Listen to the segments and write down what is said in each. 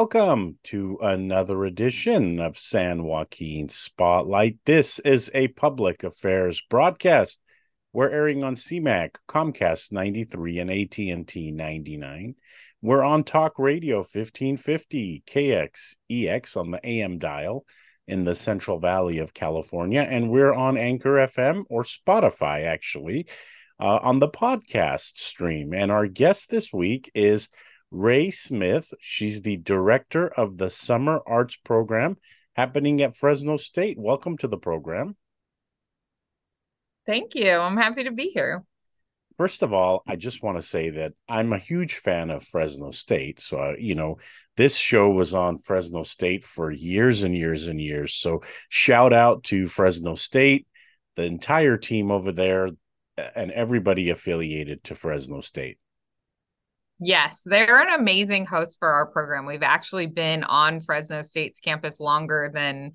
Welcome to another edition of San Joaquin Spotlight. This is a public affairs broadcast. We're airing on CMAC, Comcast 93, and AT&T 99. We're on Talk Radio 1550 KXEX on the AM dial in the Central Valley of California, and we're on Anchor FM or Spotify actually uh, on the podcast stream. And our guest this week is Ray Smith. She's the director of the Summer Arts Program happening at Fresno State. Welcome to the program. Thank you. I'm happy to be here. First of all, I just want to say that I'm a huge fan of Fresno State. So, uh, you know, this show was on Fresno State for years and years and years. So, shout out to Fresno State, the entire team over there, and everybody affiliated to Fresno State. Yes, they're an amazing host for our program. We've actually been on Fresno State's campus longer than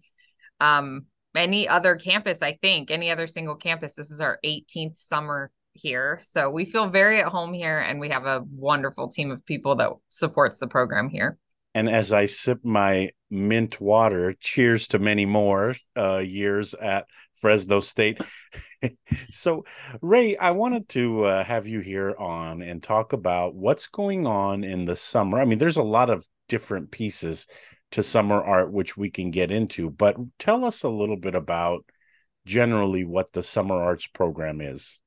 um, any other campus, I think, any other single campus. This is our 18th summer here. So we feel very at home here and we have a wonderful team of people that supports the program here. And as I sip my mint water, cheers to many more uh, years at Fresno State. so, Ray, I wanted to uh, have you here on and talk about what's going on in the summer. I mean, there's a lot of different pieces to summer art which we can get into, but tell us a little bit about generally what the summer arts program is.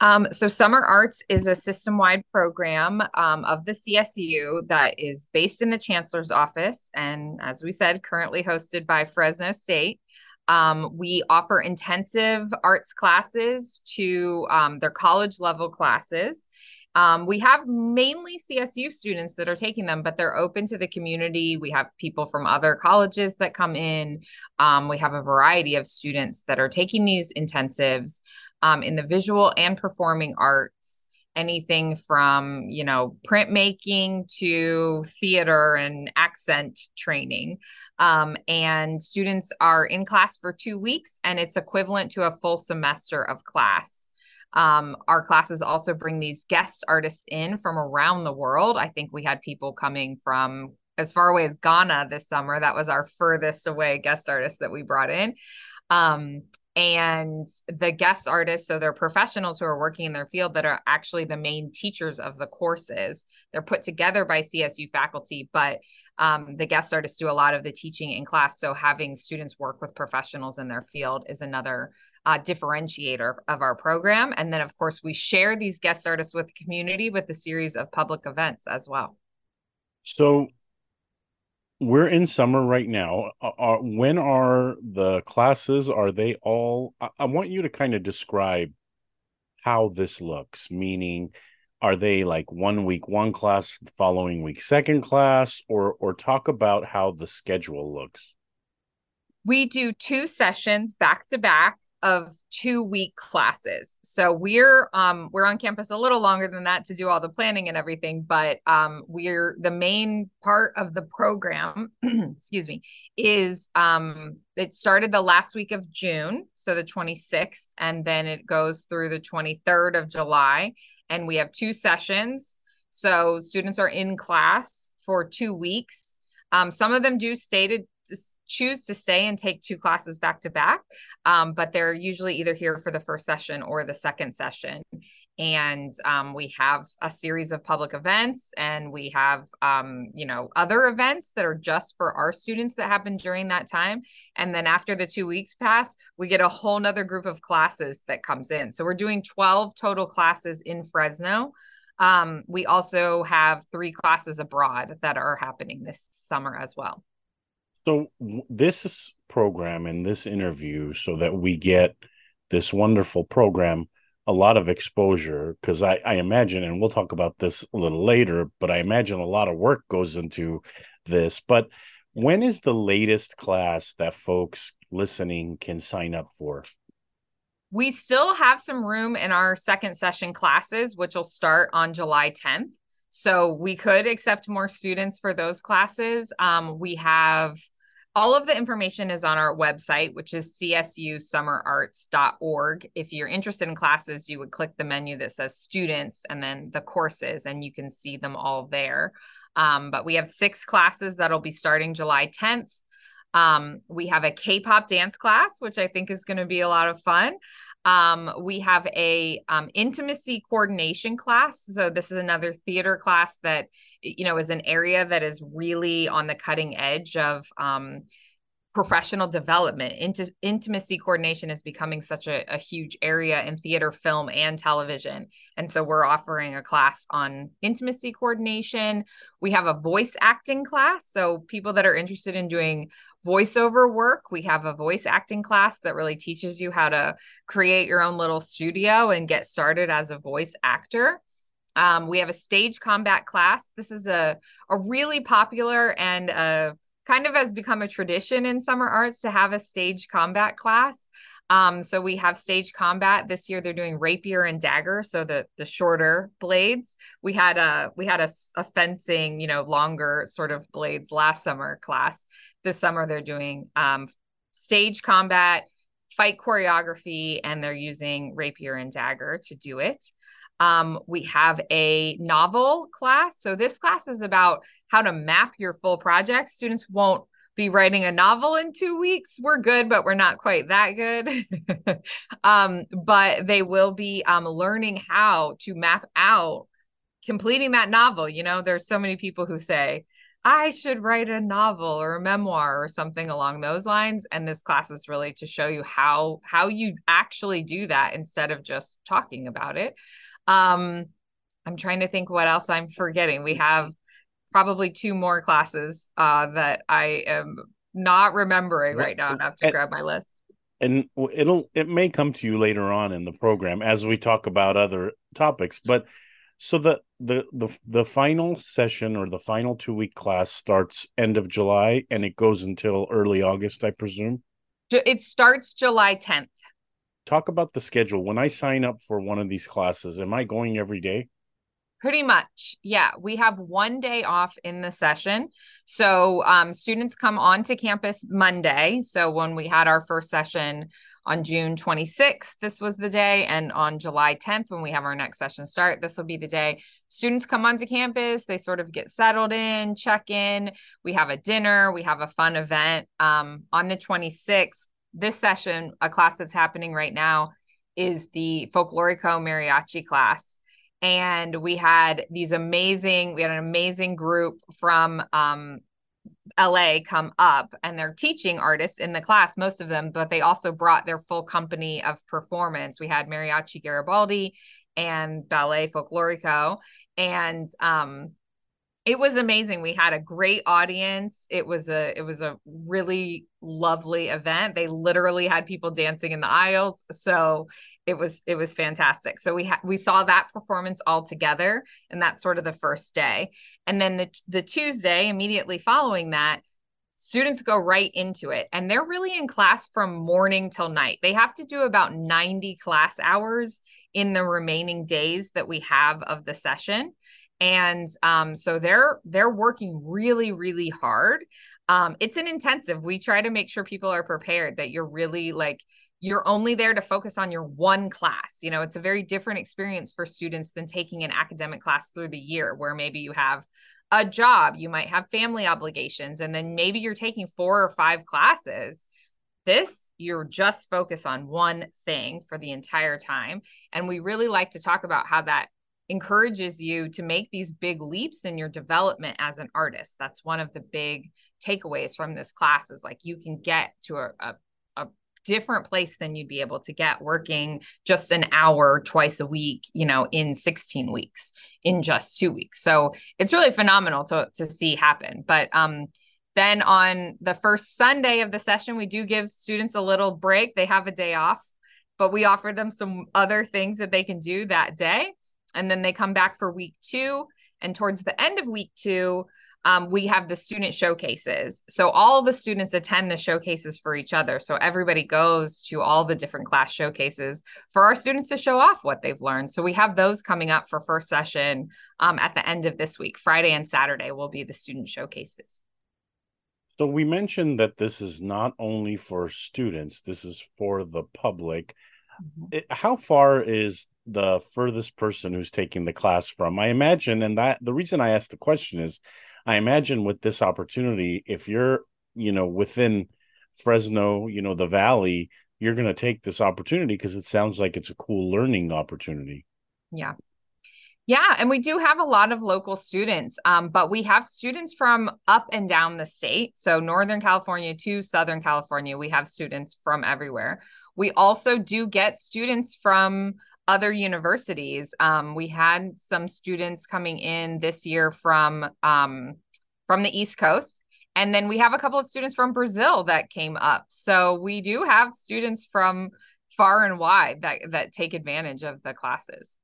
Um, so, Summer Arts is a system wide program um, of the CSU that is based in the Chancellor's office. And as we said, currently hosted by Fresno State. Um, we offer intensive arts classes to um, their college level classes. Um, we have mainly CSU students that are taking them, but they're open to the community. We have people from other colleges that come in. Um, we have a variety of students that are taking these intensives um, in the visual and performing arts anything from you know printmaking to theater and accent training um, and students are in class for two weeks and it's equivalent to a full semester of class. Um, our classes also bring these guest artists in from around the world. I think we had people coming from as far away as ghana this summer. That was our furthest away guest artist that we brought in. Um, and the guest artists so they're professionals who are working in their field that are actually the main teachers of the courses. They're put together by csu faculty but um, the guest artists do a lot of the teaching in class so having students work with professionals in their field is another uh, differentiator of our program and then of course we share these guest artists with the community with a series of public events as well so we're in summer right now. Uh, when are the classes? Are they all? I, I want you to kind of describe how this looks. Meaning, are they like one week one class, the following week second class, or or talk about how the schedule looks? We do two sessions back to back of two week classes. So we're um we're on campus a little longer than that to do all the planning and everything, but um we're the main part of the program, excuse me, is um it started the last week of June, so the 26th, and then it goes through the 23rd of July. And we have two sessions. So students are in class for two weeks. Um, some of them do stated choose to stay and take two classes back to back, um, but they're usually either here for the first session or the second session. And um, we have a series of public events, and we have, um, you know, other events that are just for our students that happen during that time. And then after the two weeks pass, we get a whole nother group of classes that comes in. So we're doing 12 total classes in Fresno. Um, we also have three classes abroad that are happening this summer as well. So this program and this interview, so that we get this wonderful program, a lot of exposure, because I, I imagine, and we'll talk about this a little later, but I imagine a lot of work goes into this. But when is the latest class that folks listening can sign up for? We still have some room in our second session classes, which will start on July 10th. So we could accept more students for those classes. Um, we have all of the information is on our website, which is csusummerarts.org. If you're interested in classes, you would click the menu that says students and then the courses, and you can see them all there. Um, but we have six classes that'll be starting July 10th. Um, we have a K-pop dance class, which I think is going to be a lot of fun. Um, we have a um, intimacy coordination class. So this is another theater class that you know is an area that is really on the cutting edge of um, professional development. Intimacy coordination is becoming such a, a, huge area in theater film and television. And so we're offering a class on intimacy coordination. We have a voice acting class. So people that are interested in doing voiceover work we have a voice acting class that really teaches you how to create your own little studio and get started as a voice actor. Um, we have a stage combat class. This is a, a really popular and a kind of has become a tradition in summer arts to have a stage combat class. Um, so we have stage combat this year. They're doing rapier and dagger, so the the shorter blades. We had a we had a, a fencing, you know, longer sort of blades last summer class. This summer they're doing um, stage combat, fight choreography, and they're using rapier and dagger to do it. Um, we have a novel class. So this class is about how to map your full project. Students won't be writing a novel in two weeks. We're good, but we're not quite that good. um, but they will be um, learning how to map out completing that novel. You know, there's so many people who say, I should write a novel or a memoir or something along those lines. And this class is really to show you how how you actually do that instead of just talking about it. Um, I'm trying to think what else I'm forgetting. We have probably two more classes uh, that I am not remembering right now. I have to and, grab my list. And it'll it may come to you later on in the program as we talk about other topics. But so the the the the final session or the final two week class starts end of July and it goes until early August, I presume. It starts July 10th talk about the schedule. When I sign up for one of these classes, am I going every day? Pretty much. Yeah. We have one day off in the session. So um, students come onto campus Monday. So when we had our first session on June 26th, this was the day. And on July 10th, when we have our next session start, this will be the day. Students come onto campus, they sort of get settled in, check in. We have a dinner, we have a fun event. Um, on the 26th, this session, a class that's happening right now, is the Folklorico Mariachi class. And we had these amazing, we had an amazing group from um, LA come up and they're teaching artists in the class, most of them, but they also brought their full company of performance. We had Mariachi Garibaldi and Ballet Folklorico. And um, it was amazing. We had a great audience. It was a it was a really lovely event. They literally had people dancing in the aisles. So it was it was fantastic. So we had we saw that performance all together and that's sort of the first day. And then the the tuesday immediately following that students go right into it and they're really in class from morning till night. They have to do about 90 class hours in the remaining days that we have of the session and um, so they're they're working really really hard. Um, it's an intensive. We try to make sure people are prepared that you're really like you're only there to focus on your one class. You know it's a very different experience for students than taking an academic class through the year where maybe you have a job you might have family obligations and then maybe you're taking four or five classes. This you're just focus on one thing for the entire time. And we really like to talk about how that encourages you to make these big leaps in your development as an artist. That's one of the big takeaways from this class is like you can get to a, a, a different place than you'd be able to get working just an hour twice a week, you know, in 16 weeks, in just two weeks. So it's really phenomenal to, to see happen. But um, then on the first Sunday of the session, we do give students a little break. They have a day off, but we offer them some other things that they can do that day and then they come back for week two. And towards the end of week two, um, we have the student showcases. So all the students attend the showcases for each other. So everybody goes to all the different class showcases for our students to show off what they've learned. So we have those coming up for first session um, at the end of this week. Friday and Saturday will be the student showcases. So we mentioned that this is not only for students, this is for the public. it, how far is the furthest person who's taking the class from? I imagine, and that the reason I asked the question is, I imagine with this opportunity, if you're, you know, within Fresno, you know, the Valley, you're going to take this opportunity because it sounds like it's a cool learning opportunity. Yeah. Yeah, and we do have a lot of local students, um, but we have students from up and down the state. So, Northern California to Southern California, we have students from everywhere. We also do get students from other universities. Um, we had some students coming in this year from um, from the East Coast, and then we have a couple of students from Brazil that came up. So we do have students from far and wide that that take advantage of the classes.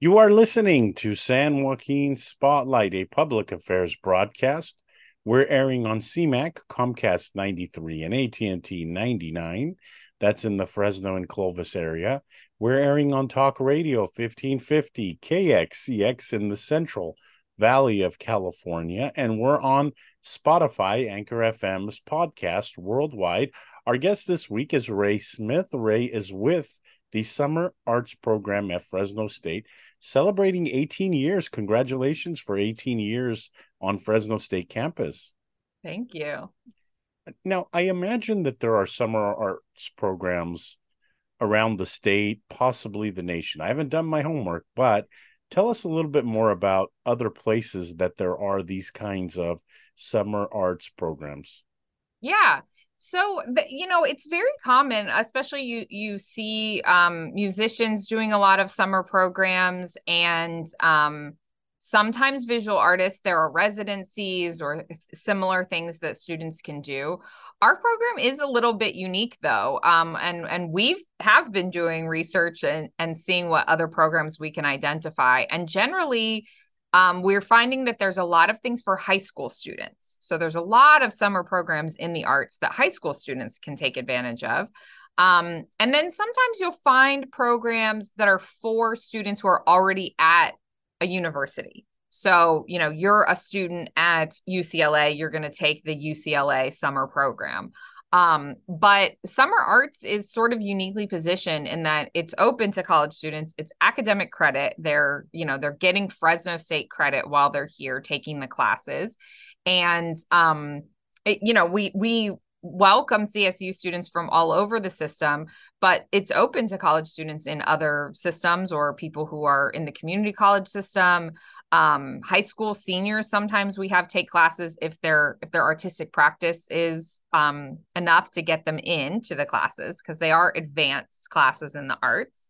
You are listening to San Joaquin Spotlight, a public affairs broadcast. We're airing on CMAC, Comcast 93, and AT&T 99. That's in the Fresno and Clovis area. We're airing on Talk Radio 1550, KXEX in the Central Valley of California, and we're on Spotify, Anchor FM's podcast worldwide. Our guest this week is Ray Smith. Ray is with the Summer Arts Program at Fresno State, celebrating 18 years. Congratulations for 18 years on Fresno State campus. Thank you. Now, I imagine that there are summer arts programs around the state, possibly the nation. I haven't done my homework, but tell us a little bit more about other places that there are these kinds of summer arts programs. Yeah. So the, you know, it's very common, especially you you see um, musicians doing a lot of summer programs, and um, sometimes visual artists. There are residencies or similar things that students can do. Our program is a little bit unique, though, um, and and we've have been doing research and and seeing what other programs we can identify, and generally um, we're finding that there's a lot of things for high school students. So there's a lot of summer programs in the arts that high school students can take advantage of. Um, and then sometimes you'll find programs that are for students who are already at a university. So, you know, you're a student at UCLA, you're going to take the UCLA summer program. Um, but summer arts is sort of uniquely positioned in that it's open to college students. It's academic credit. They're, you know, they're getting Fresno State credit while they're here taking the classes. And um, it, you know, we we welcome CSU students from all over the system, but it's open to college students in other systems or people who are in the community college system. Um, high school seniors sometimes we have take classes if their if their artistic practice is um, enough to get them into the classes because they are advanced classes in the arts.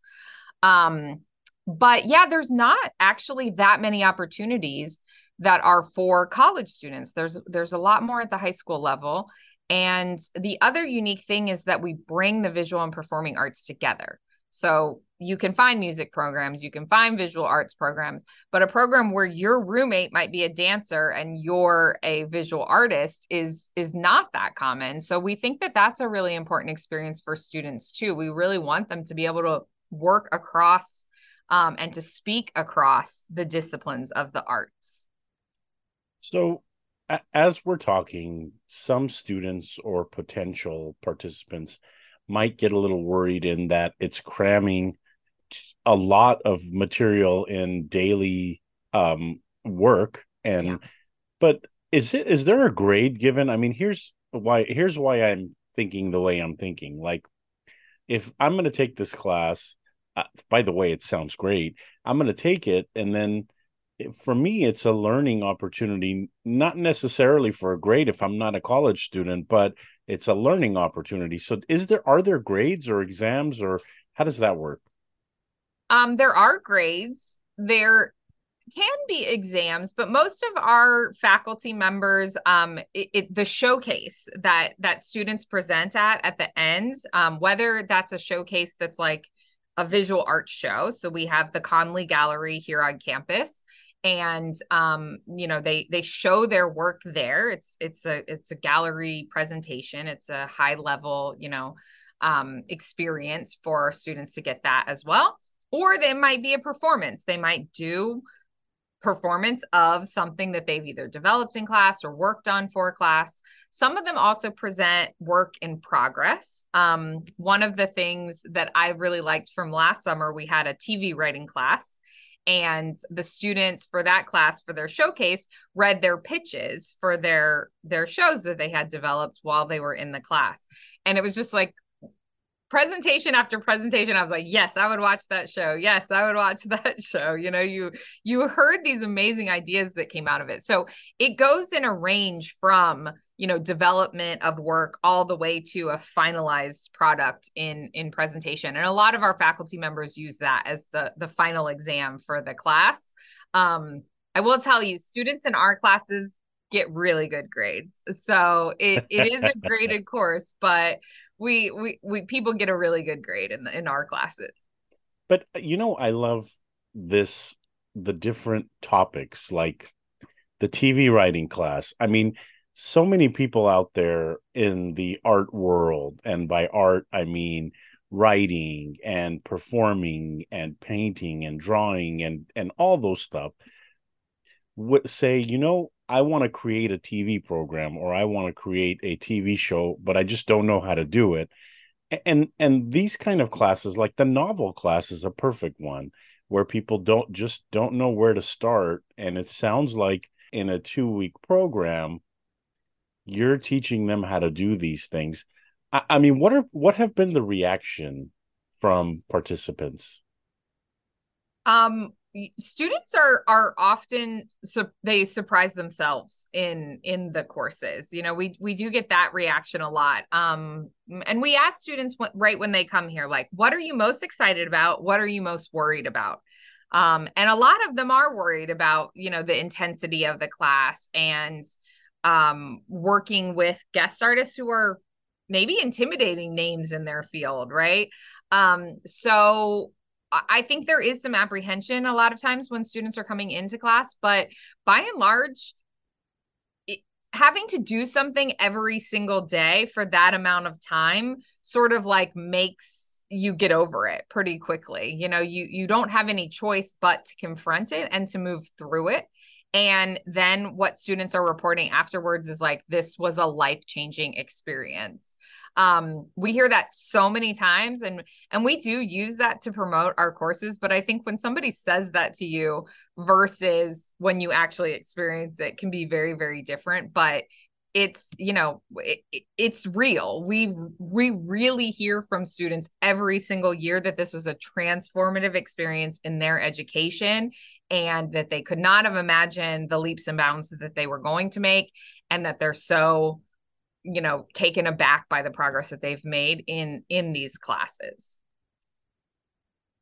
Um, but yeah, there's not actually that many opportunities that are for college students. There's there's a lot more at the high school level and the other unique thing is that we bring the visual and performing arts together. So you can find music programs, you can find visual arts programs, but a program where your roommate might be a dancer and you're a visual artist is is not that common. So we think that that's a really important experience for students too. We really want them to be able to work across um, and to speak across the disciplines of the arts. So as we're talking, some students or potential participants might get a little worried in that it's cramming a lot of material in daily um, work and yeah. but is it is there a grade given? I mean here's why here's why i'm thinking the way i'm thinking. Like if i'm going to take this class uh, by the way it sounds great. I'm going to take it and then for me it's a learning opportunity not necessarily for a grade if i'm not a college student but it's a learning opportunity. So is there are there grades or exams or how does that work? Um there are grades. There can be exams but most of our faculty members um it, it, the showcase that that students present at at the end um whether that's a showcase that's like a visual art show. So we have the conley gallery here on campus and um you know they they show their work there it's it's a it's a gallery presentation it's a high level you know um experience for students to get that as well or they might be a performance they might do performance of something that they've either developed in class or worked on for class. Some of them also present work in progress. Um, one of the things that I really liked from last summer, we had a TV writing class. And the students for that class for their showcase read their pitches for their their shows that they had developed while they were in the class. And it was just like presentation after presentation. I was like yes i would watch that show. Yes i would watch that show. You know you you heard these amazing ideas that came out of it. So it goes in a range from you know development of work all the way to a finalized product in in presentation and a lot of our faculty members use that as the the final exam for the class um i will tell you students in our classes get really good grades so it, it is a graded course but we we we people get a really good grade in the, in our classes. But you know, I love this the different topics like the TV writing class. I mean, so many people out there in the art world, and by art I mean writing and performing and painting and drawing and and all those stuff would say, you know, I want to create a TV program or I want to create a TV show, but I just don't know how to do it. And and these kind of classes, like the novel class, is a perfect one where people don't just don't know where to start. And it sounds like in a two week program, you're teaching them how to do these things. I, I mean, what are what have been the reaction from participants? Um, students are are often they surprise themselves in in the courses you know we we do get that reaction a lot um and we ask students right when they come here like what are you most excited about what are you most worried about um and a lot of them are worried about you know the intensity of the class and um working with guest artists who are maybe intimidating names in their field right um so I think there is some apprehension a lot of times when students are coming into class, but by and large, having to do something every single day for that amount of time sort of like makes you get over it pretty quickly. You know, you you don't have any choice but to confront it and to move through it. And then what students are reporting afterwards is like, this was a life changing experience. Um, we hear that so many times and and we do use that to promote our courses, but I think when somebody says that to you versus when you actually experience it can be very, very different. But it's you know it, it's real. We we really hear from students every single year that this was a transformative experience in their education and that they could not have imagined the leaps and bounds that they were going to make and that they're so you know taken aback by the progress that they've made in in these classes.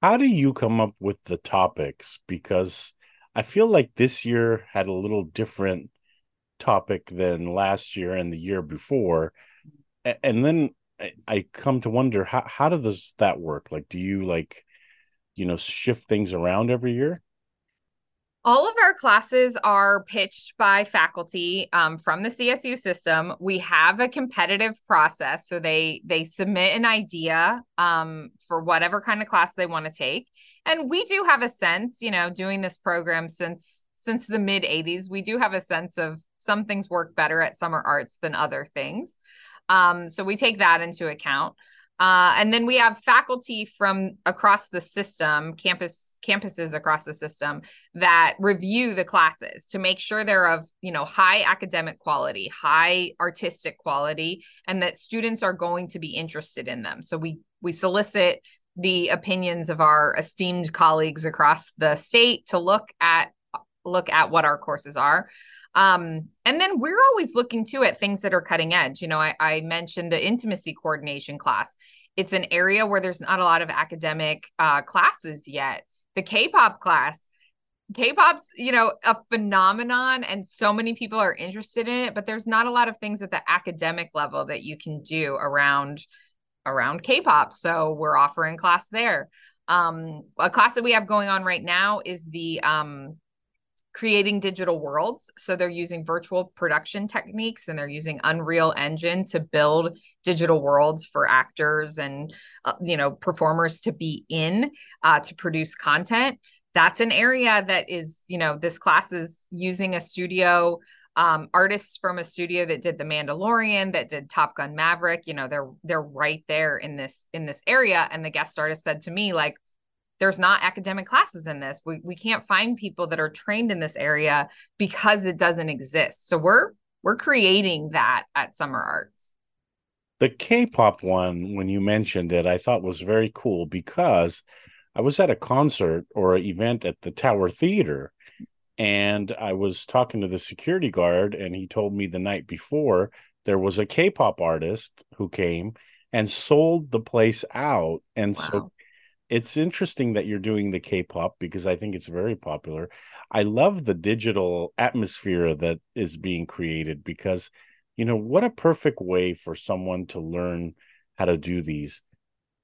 How do you come up with the topics? Because i feel like this year had a little different topic than last year and the year before. And then i come to wonder how how does that work? Like do you like you know shift things around every year? All of our classes are pitched by faculty um, from the csu system. We have a competitive process so they they submit an idea um, for whatever kind of class they want to take. And we do have a sense you know doing this program since since the mid 80s we do have a sense of some things work better at summer arts than other things. Um, so we take that into account. Uh, and then we have faculty from across the system, campus campuses across the system that review the classes to make sure they're of you know high academic quality, high artistic quality, and that students are going to be interested in them. So we we solicit the opinions of our esteemed colleagues across the state to look at look at what our courses are. Um, and then we're always looking too at things that are cutting edge. You know, I, I mentioned the intimacy coordination class. It's an area where there's not a lot of academic uh, classes yet. The K-pop class, K-pop's, you know, a phenomenon and so many people are interested in it, but there's not a lot of things at the academic level that you can do around around K-pop. So we're offering class there. Um, a class that we have going on right now is the um, creating digital worlds. So they're using virtual production techniques and they're using Unreal Engine to build digital worlds for actors and uh, you know performers to be in uh, to produce content. that's an area that is, you know, this class is using a studio um, artists from a studio that did The Mandalorian, that did Top Gun Maverick. You know, they're they're right there in this in this area. And the guest artist said to me, like, there's not academic classes in this. We we can't find people that are trained in this area because it doesn't exist. So we're we're creating that at Summer Arts. The K-pop one, when you mentioned it, I thought was very cool because I was at a concert or an event at the Tower Theater and I was talking to the security guard, and he told me the night before there was a K pop artist who came and sold the place out. And wow. so it's interesting that you're doing the K pop because I think it's very popular. I love the digital atmosphere that is being created because, you know, what a perfect way for someone to learn how to do these.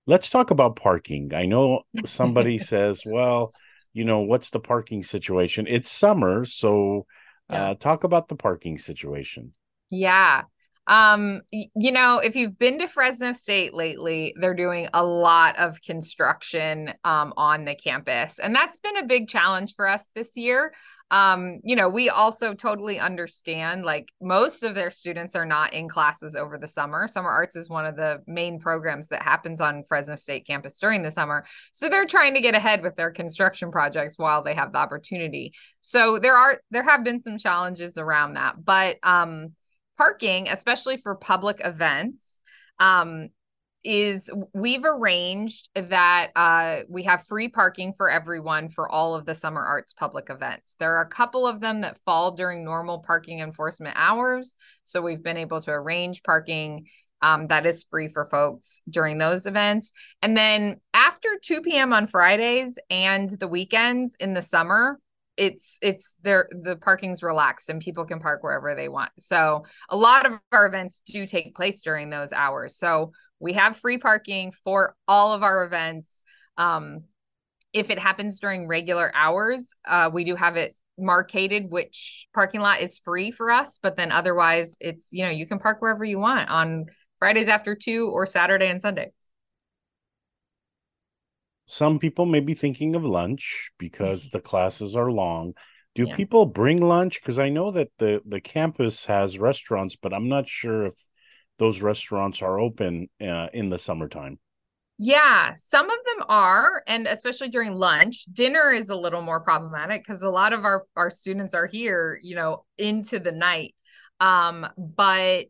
Let's talk about parking. I know somebody says, well, you know, what's the parking situation? It's summer, so yeah. uh, talk about the parking situation. Yeah. Um, you know, if you've been to Fresno State lately, they're doing a lot of construction um, on the campus, and that's been a big challenge for us this year. Um you know we also totally understand like most of their students are not in classes over the summer. Summer arts is one of the main programs that happens on fresno state campus during the summer so they're trying to get ahead with their construction projects while they have the opportunity. So there are there have been some challenges around that but um parking especially for public events um is we've arranged that uh, we have free parking for everyone for all of the summer arts public events. There are a couple of them that fall during normal parking enforcement hours. So we've been able to arrange parking um, that is free for folks during those events. And then after 2 p.m. on Fridays and the weekends in the summer, it's it's there the parking's relaxed and people can park wherever they want so a lot of our events do take place during those hours so we have free parking for all of our events. Um, if it happens during regular hours, uh, we do have it marketed which parking lot is free for us, but then otherwise it's, you know, you can park wherever you want on Fridays after two or Saturday and Sunday. Some people may be thinking of lunch because the classes are long. Do yeah. people bring lunch? Because I know that the the campus has restaurants, but I'm not sure if those restaurants are open uh, in the summertime. Yeah, some of them are, and especially during lunch. Dinner is a little more problematic because a lot of our our students are here, you know, into the night. Um, but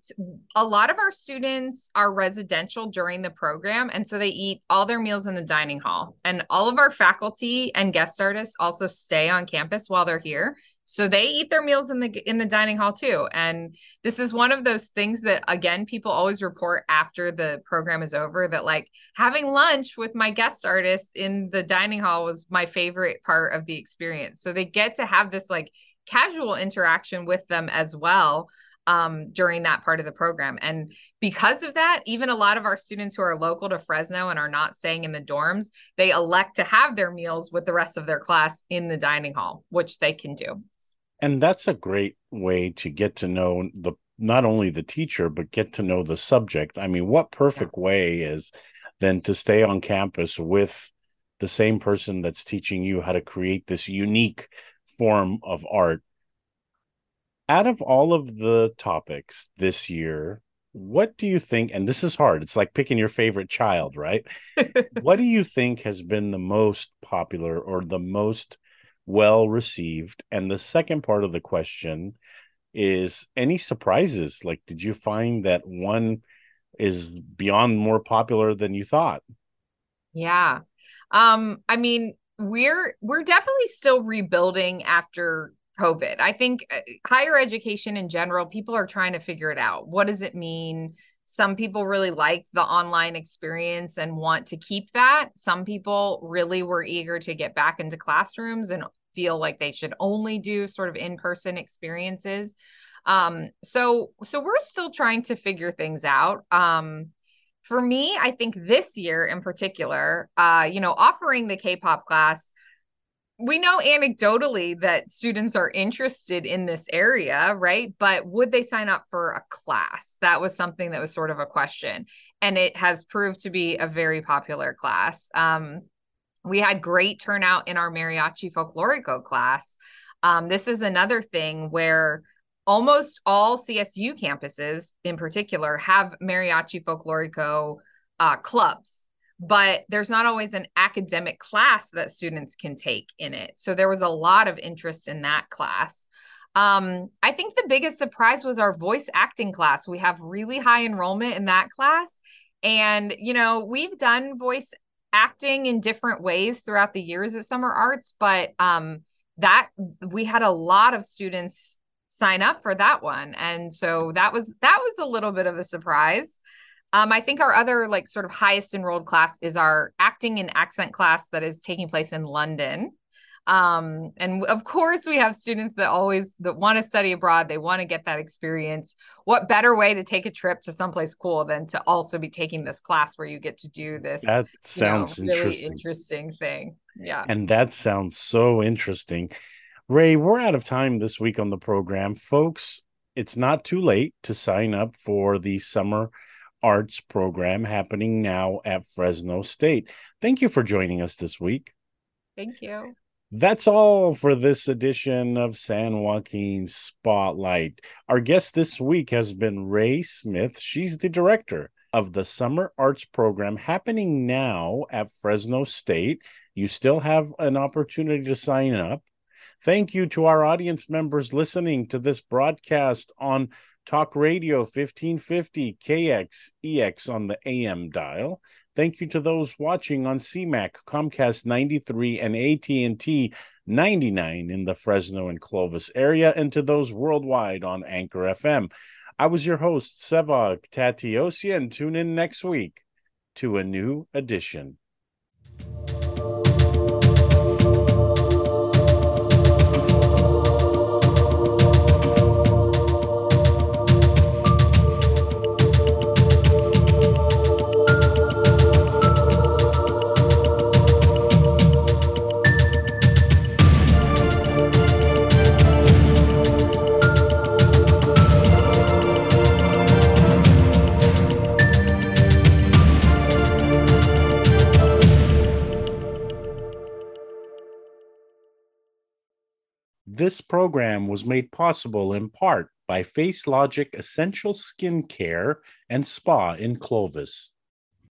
a lot of our students are residential during the program, and so they eat all their meals in the dining hall. And all of our faculty and guest artists also stay on campus while they're here. So they eat their meals in the in the dining hall too. And this is one of those things that again people always report after the program is over that like having lunch with my guest artists in the dining hall was my favorite part of the experience. So they get to have this like casual interaction with them as well um, during that part of the program. And because of that, even a lot of our students who are local to Fresno and are not staying in the dorms, they elect to have their meals with the rest of their class in the dining hall, which they can do. And that's a great way to get to know the not only the teacher but get to know the subject. I mean what perfect way is than to stay on campus with the same person that's teaching you how to create this unique form of art out of all of the topics this year what do you think and this is hard it's like picking your favorite child right what do you think has been the most popular or the most well received? And the second part of the question is any surprises? Like, did you find that one is beyond more popular than you thought? Yeah. Um, I mean, we're we're definitely still rebuilding after COVID. I think uh, higher education in general, people are trying to figure it out. What does it mean? Some people really like the online experience and want to keep that. Some people really were eager to get back into classrooms and feel like they should only do sort of in-person experiences. Um, so so we're still trying to figure things out. Um, for me, I think this year in particular, uh, you know, offering the K-pop class we know anecdotally that students are interested in this area, right? But would they sign up for a class? That was something that was sort of a question. And it has proved to be a very popular class. Um, We had great turnout in our Mariachi Folklorico class. Um, this is another thing where almost all CSU campuses, in particular, have Mariachi Folklorico uh, clubs, but there's not always an academic class that students can take in it. So there was a lot of interest in that class. Um, I think the biggest surprise was our voice acting class. We have really high enrollment in that class. And, you know, we've done voice acting in different ways throughout the years at Summer Arts, but um, that we had a lot of students sign up for that one. And so that was that was a little bit of a surprise. Um, I think our other like sort of highest enrolled class is our acting and accent class that is taking place in London. Um and of course we have students that always that want to study abroad. They want to get that experience. What better way to take a trip to someplace cool than to also be taking this class where you get to do this that sounds you know, really interesting. interesting thing. Yeah. And that sounds so interesting ray we're out of time this week on the program folks it's not too late to sign up for the summer arts program happening now at fresno state thank you for joining us this week thank you that's all for this edition of San Joaquin Spotlight. Our guest this week has been Ray Smith. She's the director of the Summer Arts Program happening now at Fresno State. You still have an opportunity to sign up. Thank you to our audience members listening to this broadcast on Talk Radio 1550 KXEX on the AM dial. Thank you to those watching on CMAC, Comcast 93, and AT&T 99 in the Fresno and Clovis area, and to those worldwide on Anchor FM. I was your host, Sevag Tateosian, and tune in next week to a new edition. This program was made possible in part by Face Logic Essential Skin Care and Spa in Clovis.